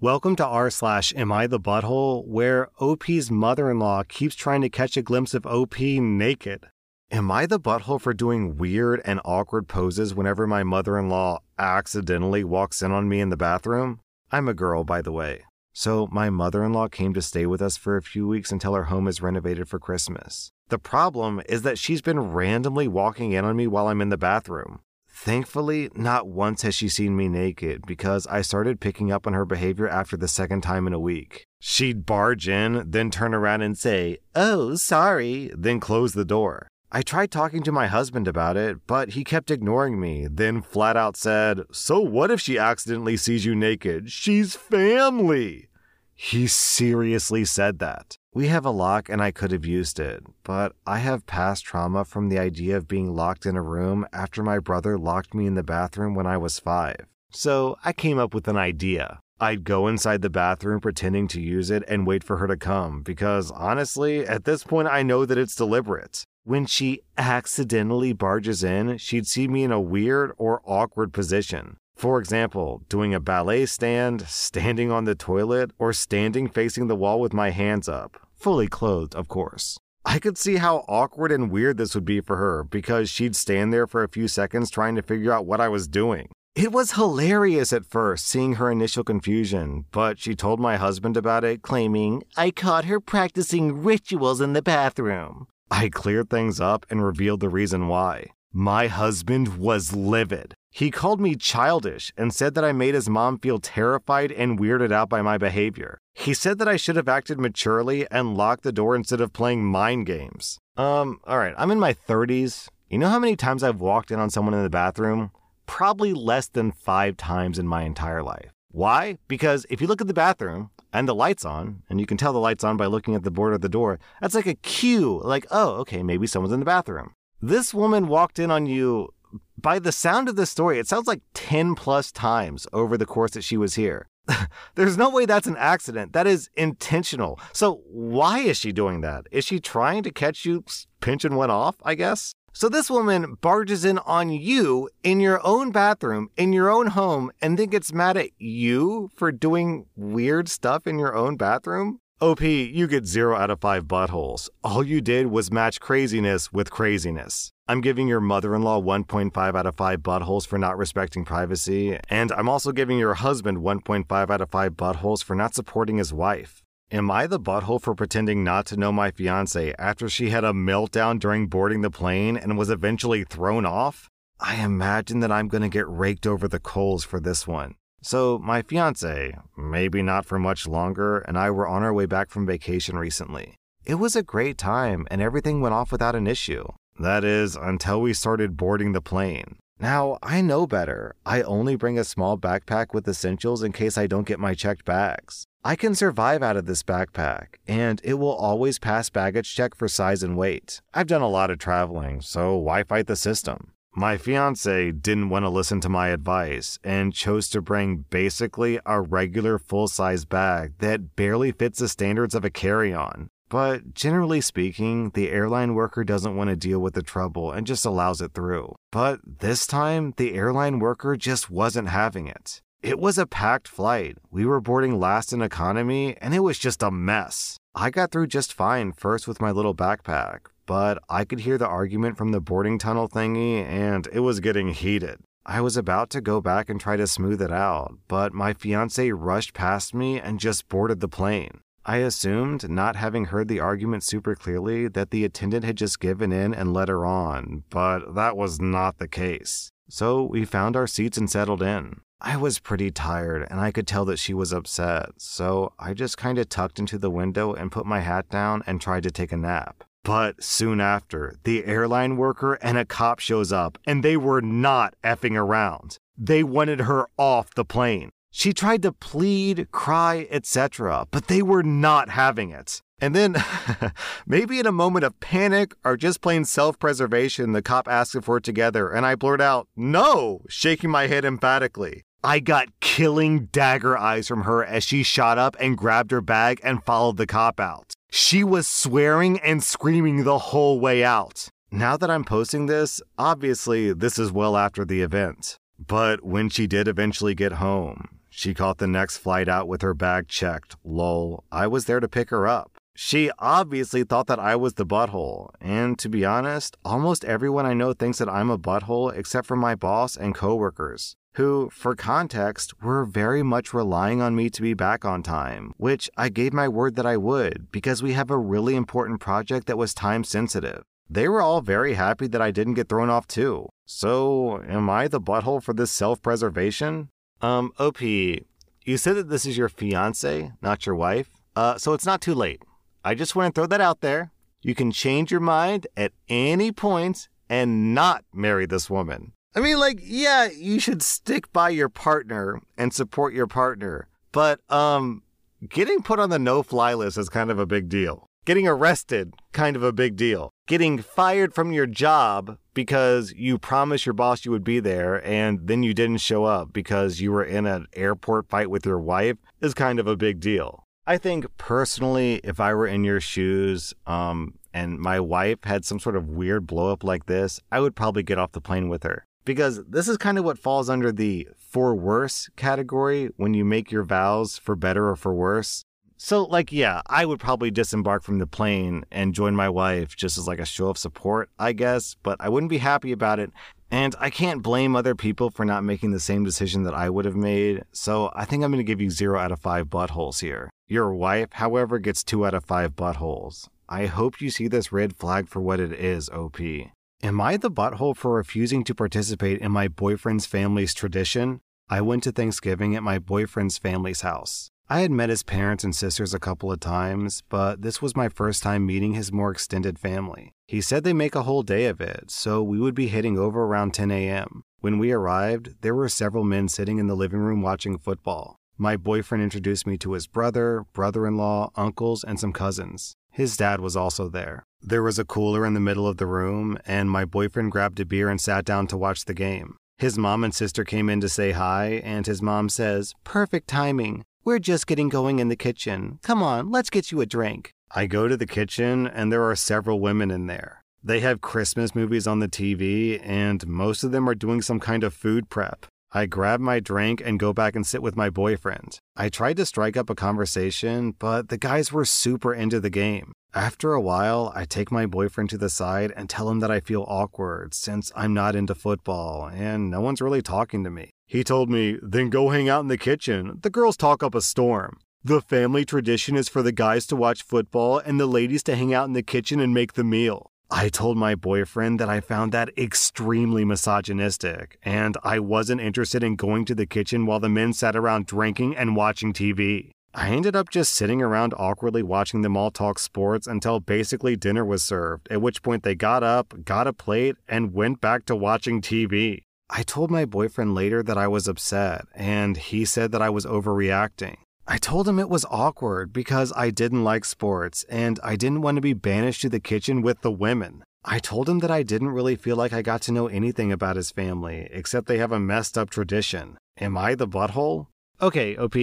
Welcome to r slash am I the butthole, where OP's mother-in-law keeps trying to catch a glimpse of OP naked. Am I the butthole for doing weird and awkward poses whenever my mother-in-law accidentally walks in on me in the bathroom? I'm a girl, by the way. So my mother-in-law came to stay with us for a few weeks until our home is renovated for Christmas. The problem is that she's been randomly walking in on me while I'm in the bathroom. Thankfully, not once has she seen me naked because I started picking up on her behavior after the second time in a week. She'd barge in, then turn around and say, Oh, sorry, then close the door. I tried talking to my husband about it, but he kept ignoring me, then flat out said, So what if she accidentally sees you naked? She's family. He seriously said that. We have a lock and I could have used it, but I have past trauma from the idea of being locked in a room after my brother locked me in the bathroom when I was five. So I came up with an idea. I'd go inside the bathroom pretending to use it and wait for her to come because honestly, at this point, I know that it's deliberate. When she accidentally barges in, she'd see me in a weird or awkward position. For example, doing a ballet stand, standing on the toilet, or standing facing the wall with my hands up, fully clothed, of course. I could see how awkward and weird this would be for her because she'd stand there for a few seconds trying to figure out what I was doing. It was hilarious at first seeing her initial confusion, but she told my husband about it, claiming, I caught her practicing rituals in the bathroom. I cleared things up and revealed the reason why. My husband was livid. He called me childish and said that I made his mom feel terrified and weirded out by my behavior. He said that I should have acted maturely and locked the door instead of playing mind games. Um, alright, I'm in my 30s. You know how many times I've walked in on someone in the bathroom? Probably less than five times in my entire life. Why? Because if you look at the bathroom and the light's on, and you can tell the light's on by looking at the border of the door, that's like a cue, like, oh, okay, maybe someone's in the bathroom. This woman walked in on you by the sound of the story, it sounds like 10 plus times over the course that she was here. There's no way that's an accident. That is intentional. So, why is she doing that? Is she trying to catch you pinching one off, I guess? So, this woman barges in on you in your own bathroom, in your own home, and then gets mad at you for doing weird stuff in your own bathroom? OP, you get 0 out of 5 buttholes. All you did was match craziness with craziness. I'm giving your mother in law 1.5 out of 5 buttholes for not respecting privacy, and I'm also giving your husband 1.5 out of 5 buttholes for not supporting his wife. Am I the butthole for pretending not to know my fiance after she had a meltdown during boarding the plane and was eventually thrown off? I imagine that I'm going to get raked over the coals for this one. So, my fiance, maybe not for much longer, and I were on our way back from vacation recently. It was a great time, and everything went off without an issue. That is, until we started boarding the plane. Now, I know better. I only bring a small backpack with essentials in case I don't get my checked bags. I can survive out of this backpack, and it will always pass baggage check for size and weight. I've done a lot of traveling, so why fight the system? My fiance didn't want to listen to my advice and chose to bring basically a regular full size bag that barely fits the standards of a carry on. But generally speaking, the airline worker doesn't want to deal with the trouble and just allows it through. But this time, the airline worker just wasn't having it. It was a packed flight. We were boarding last in economy, and it was just a mess. I got through just fine first with my little backpack, but I could hear the argument from the boarding tunnel thingy, and it was getting heated. I was about to go back and try to smooth it out, but my fiance rushed past me and just boarded the plane. I assumed, not having heard the argument super clearly, that the attendant had just given in and let her on, but that was not the case. So we found our seats and settled in. I was pretty tired and I could tell that she was upset, so I just kind of tucked into the window and put my hat down and tried to take a nap. But soon after, the airline worker and a cop shows up, and they were not effing around. They wanted her off the plane. She tried to plead, cry, etc., but they were not having it. And then, maybe in a moment of panic or just plain self preservation, the cop asked if we're together, and I blurt out, No, shaking my head emphatically. I got killing dagger eyes from her as she shot up and grabbed her bag and followed the cop out. She was swearing and screaming the whole way out. Now that I'm posting this, obviously this is well after the event. But when she did eventually get home, She caught the next flight out with her bag checked. Lol, I was there to pick her up. She obviously thought that I was the butthole. And to be honest, almost everyone I know thinks that I'm a butthole except for my boss and coworkers, who, for context, were very much relying on me to be back on time, which I gave my word that I would because we have a really important project that was time sensitive. They were all very happy that I didn't get thrown off too. So, am I the butthole for this self preservation? Um, OP, you said that this is your fiance, not your wife. Uh, so it's not too late. I just want to throw that out there. You can change your mind at any point and not marry this woman. I mean, like, yeah, you should stick by your partner and support your partner, but um, getting put on the no-fly list is kind of a big deal. Getting arrested, kind of a big deal. Getting fired from your job because you promised your boss you would be there and then you didn't show up because you were in an airport fight with your wife is kind of a big deal. I think personally, if I were in your shoes um, and my wife had some sort of weird blow up like this, I would probably get off the plane with her. Because this is kind of what falls under the for worse category when you make your vows for better or for worse. So, like, yeah, I would probably disembark from the plane and join my wife just as like a show of support, I guess, but I wouldn't be happy about it. And I can't blame other people for not making the same decision that I would have made. So I think I'm going to give you zero out of five buttholes here. Your wife, however, gets two out of five buttholes. I hope you see this red flag for what it is, OP. Am I the butthole for refusing to participate in my boyfriend's family's tradition? I went to Thanksgiving at my boyfriend's family's house. I had met his parents and sisters a couple of times, but this was my first time meeting his more extended family. He said they make a whole day of it, so we would be heading over around 10 a.m. When we arrived, there were several men sitting in the living room watching football. My boyfriend introduced me to his brother, brother in law, uncles, and some cousins. His dad was also there. There was a cooler in the middle of the room, and my boyfriend grabbed a beer and sat down to watch the game. His mom and sister came in to say hi, and his mom says, Perfect timing. We're just getting going in the kitchen. Come on, let's get you a drink. I go to the kitchen, and there are several women in there. They have Christmas movies on the TV, and most of them are doing some kind of food prep. I grab my drink and go back and sit with my boyfriend. I tried to strike up a conversation, but the guys were super into the game. After a while, I take my boyfriend to the side and tell him that I feel awkward since I'm not into football and no one's really talking to me. He told me, then go hang out in the kitchen. The girls talk up a storm. The family tradition is for the guys to watch football and the ladies to hang out in the kitchen and make the meal. I told my boyfriend that I found that extremely misogynistic, and I wasn't interested in going to the kitchen while the men sat around drinking and watching TV. I ended up just sitting around awkwardly watching them all talk sports until basically dinner was served, at which point they got up, got a plate, and went back to watching TV. I told my boyfriend later that I was upset, and he said that I was overreacting. I told him it was awkward because I didn't like sports and I didn't want to be banished to the kitchen with the women. I told him that I didn't really feel like I got to know anything about his family, except they have a messed up tradition. Am I the butthole? Okay, OP,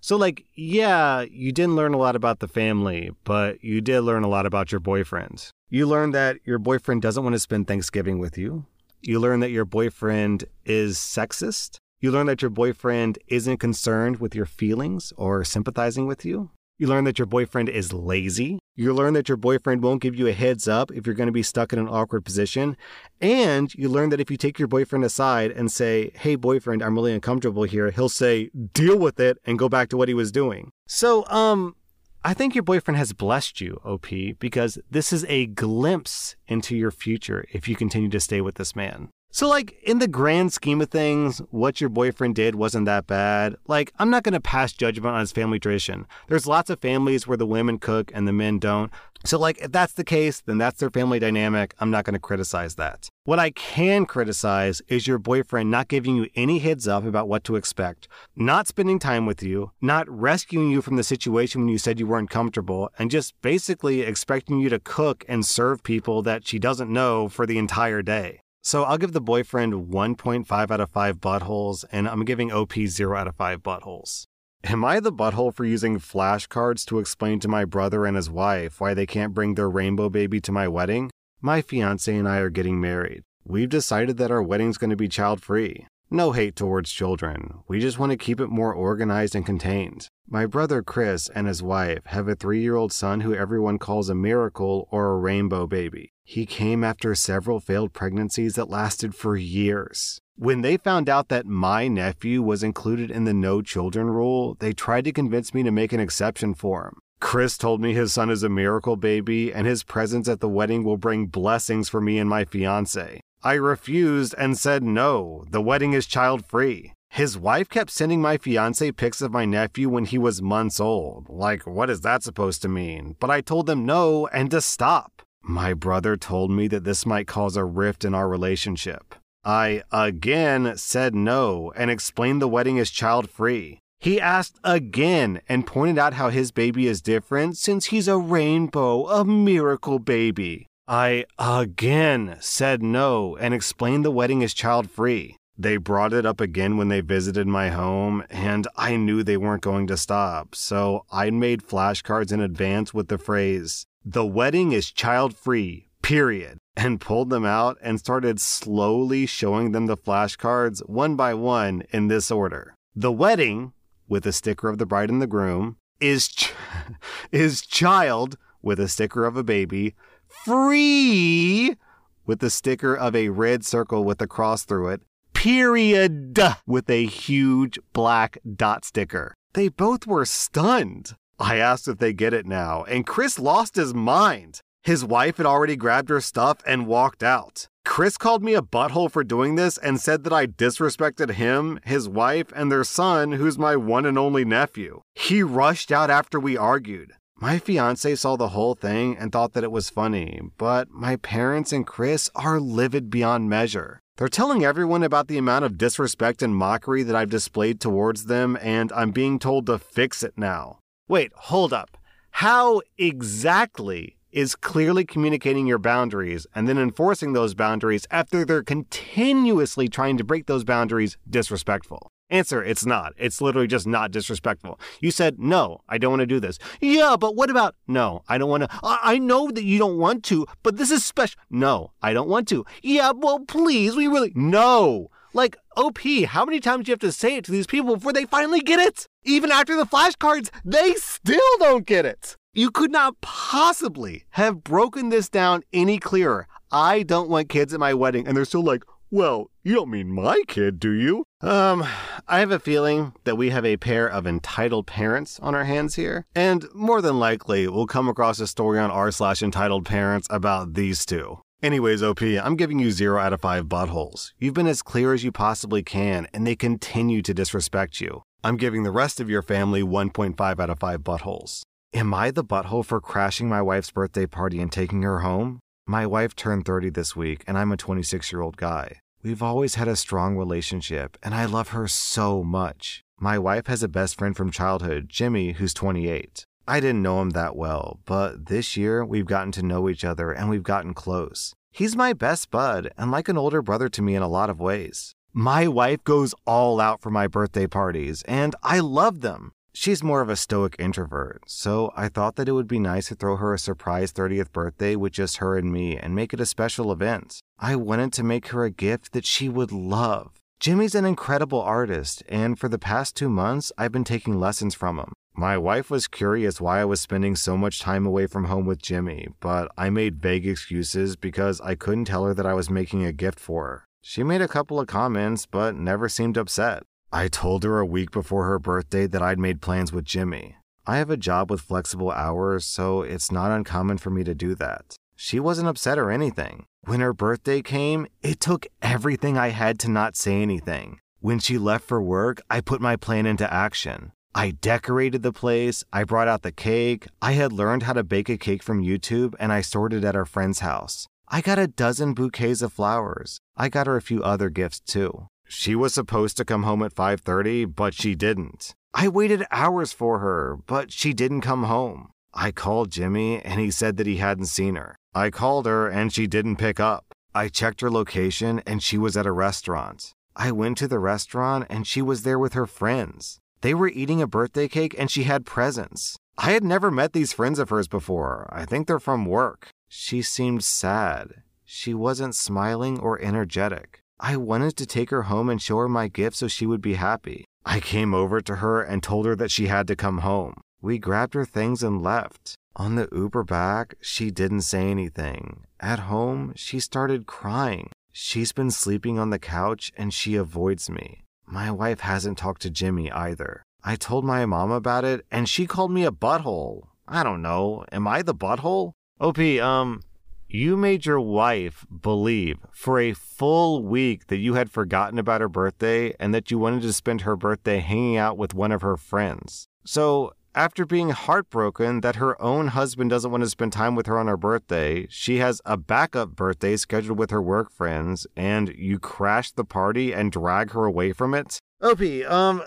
so like, yeah, you didn't learn a lot about the family, but you did learn a lot about your boyfriend. You learned that your boyfriend doesn't want to spend Thanksgiving with you. You learn that your boyfriend is sexist. You learn that your boyfriend isn't concerned with your feelings or sympathizing with you. You learn that your boyfriend is lazy. You learn that your boyfriend won't give you a heads up if you're going to be stuck in an awkward position. And you learn that if you take your boyfriend aside and say, Hey, boyfriend, I'm really uncomfortable here, he'll say, Deal with it and go back to what he was doing. So, um, I think your boyfriend has blessed you, OP, because this is a glimpse into your future if you continue to stay with this man. So, like, in the grand scheme of things, what your boyfriend did wasn't that bad. Like, I'm not going to pass judgment on his family tradition. There's lots of families where the women cook and the men don't. So, like, if that's the case, then that's their family dynamic. I'm not going to criticize that. What I can criticize is your boyfriend not giving you any heads up about what to expect, not spending time with you, not rescuing you from the situation when you said you weren't comfortable, and just basically expecting you to cook and serve people that she doesn't know for the entire day. So I'll give the boyfriend 1.5 out of 5 buttholes, and I'm giving OP 0 out of 5 buttholes. Am I the butthole for using flashcards to explain to my brother and his wife why they can't bring their rainbow baby to my wedding? My fiance and I are getting married. We've decided that our wedding's going to be child free. No hate towards children. We just want to keep it more organized and contained. My brother Chris and his wife have a three year old son who everyone calls a miracle or a rainbow baby. He came after several failed pregnancies that lasted for years. When they found out that my nephew was included in the no children rule, they tried to convince me to make an exception for him. Chris told me his son is a miracle baby and his presence at the wedding will bring blessings for me and my fiance. I refused and said no, the wedding is child free. His wife kept sending my fiance pics of my nephew when he was months old. Like, what is that supposed to mean? But I told them no and to stop. My brother told me that this might cause a rift in our relationship. I again said no and explained the wedding is child free. He asked again and pointed out how his baby is different since he's a rainbow, a miracle baby. I again said no and explained the wedding is child free. They brought it up again when they visited my home, and I knew they weren't going to stop, so I made flashcards in advance with the phrase, The wedding is child free, period, and pulled them out and started slowly showing them the flashcards one by one in this order. The wedding, with a sticker of the bride and the groom, is, ch- is child, with a sticker of a baby, free with the sticker of a red circle with a cross through it, period with a huge black dot sticker. They both were stunned. I asked if they get it now, and Chris lost his mind. His wife had already grabbed her stuff and walked out. Chris called me a butthole for doing this and said that I disrespected him, his wife, and their son, who's my one and only nephew. He rushed out after we argued. My fiance saw the whole thing and thought that it was funny, but my parents and Chris are livid beyond measure. They're telling everyone about the amount of disrespect and mockery that I've displayed towards them, and I'm being told to fix it now. Wait, hold up. How exactly is clearly communicating your boundaries and then enforcing those boundaries after they're continuously trying to break those boundaries disrespectful? Answer, it's not. It's literally just not disrespectful. You said, no, I don't want to do this. Yeah, but what about, no, I don't want to. I, I know that you don't want to, but this is special. No, I don't want to. Yeah, well, please, we really, no. Like, OP, how many times do you have to say it to these people before they finally get it? Even after the flashcards, they still don't get it. You could not possibly have broken this down any clearer. I don't want kids at my wedding, and they're still like, well, you don't mean my kid, do you? Um, I have a feeling that we have a pair of entitled parents on our hands here, and more than likely we'll come across a story on r slash entitled parents about these two. Anyways, OP, I'm giving you 0 out of 5 buttholes. You've been as clear as you possibly can, and they continue to disrespect you. I'm giving the rest of your family 1.5 out of 5 buttholes. Am I the butthole for crashing my wife's birthday party and taking her home? My wife turned 30 this week, and I'm a 26 year old guy. We've always had a strong relationship, and I love her so much. My wife has a best friend from childhood, Jimmy, who's 28. I didn't know him that well, but this year we've gotten to know each other and we've gotten close. He's my best bud and like an older brother to me in a lot of ways. My wife goes all out for my birthday parties, and I love them. She's more of a stoic introvert, so I thought that it would be nice to throw her a surprise 30th birthday with just her and me and make it a special event. I wanted to make her a gift that she would love. Jimmy's an incredible artist, and for the past two months, I've been taking lessons from him. My wife was curious why I was spending so much time away from home with Jimmy, but I made vague excuses because I couldn't tell her that I was making a gift for her. She made a couple of comments, but never seemed upset. I told her a week before her birthday that I'd made plans with Jimmy. I have a job with flexible hours, so it's not uncommon for me to do that. She wasn't upset or anything. When her birthday came, it took everything I had to not say anything. When she left for work, I put my plan into action. I decorated the place, I brought out the cake, I had learned how to bake a cake from YouTube, and I stored it at our friend's house. I got a dozen bouquets of flowers. I got her a few other gifts too. She was supposed to come home at 5:30, but she didn't. I waited hours for her, but she didn't come home. I called Jimmy and he said that he hadn't seen her. I called her and she didn't pick up. I checked her location and she was at a restaurant. I went to the restaurant and she was there with her friends. They were eating a birthday cake and she had presents. I had never met these friends of hers before. I think they're from work. She seemed sad. She wasn't smiling or energetic. I wanted to take her home and show her my gift so she would be happy. I came over to her and told her that she had to come home. We grabbed her things and left. On the Uber back, she didn't say anything. At home, she started crying. She's been sleeping on the couch and she avoids me. My wife hasn't talked to Jimmy either. I told my mom about it and she called me a butthole. I don't know. Am I the butthole? OP, um, you made your wife believe for a full week that you had forgotten about her birthday and that you wanted to spend her birthday hanging out with one of her friends. So, after being heartbroken that her own husband doesn't want to spend time with her on her birthday, she has a backup birthday scheduled with her work friends, and you crash the party and drag her away from it? OP, um,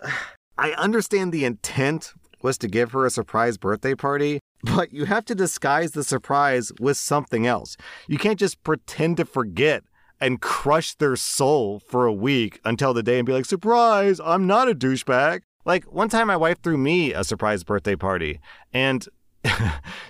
I understand the intent was to give her a surprise birthday party, but you have to disguise the surprise with something else. You can't just pretend to forget and crush their soul for a week until the day and be like, surprise, I'm not a douchebag. Like one time, my wife threw me a surprise birthday party, and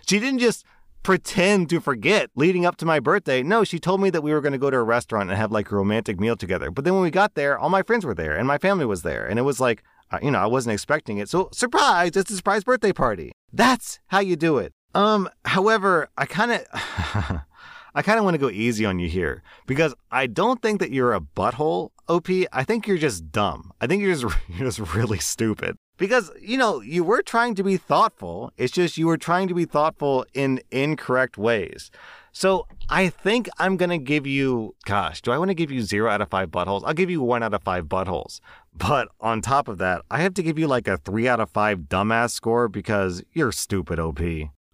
she didn't just pretend to forget leading up to my birthday. No, she told me that we were going to go to a restaurant and have like a romantic meal together. But then when we got there, all my friends were there and my family was there. And it was like, uh, you know, I wasn't expecting it. So, surprise, it's a surprise birthday party. That's how you do it. Um, however, I kind of I kind of want to go easy on you here because I don't think that you're a butthole, OP. I think you're just dumb. I think you're just you're just really stupid. Because, you know, you were trying to be thoughtful. It's just you were trying to be thoughtful in incorrect ways. So I think I'm going to give you, gosh, do I want to give you zero out of five buttholes? I'll give you one out of five buttholes. But on top of that, I have to give you like a three out of five dumbass score because you're stupid, OP.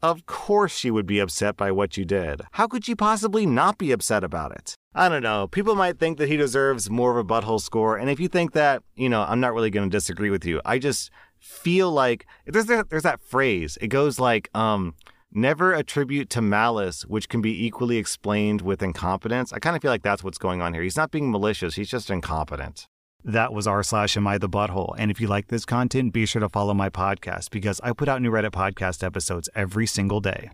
Of course she would be upset by what you did. How could she possibly not be upset about it? I don't know. People might think that he deserves more of a butthole score. And if you think that, you know, I'm not really going to disagree with you. I just feel like there's that, there's that phrase. It goes like, um, never attribute to malice, which can be equally explained with incompetence. I kind of feel like that's what's going on here. He's not being malicious. He's just incompetent. That was r slash am I the butthole. And if you like this content, be sure to follow my podcast because I put out new Reddit podcast episodes every single day.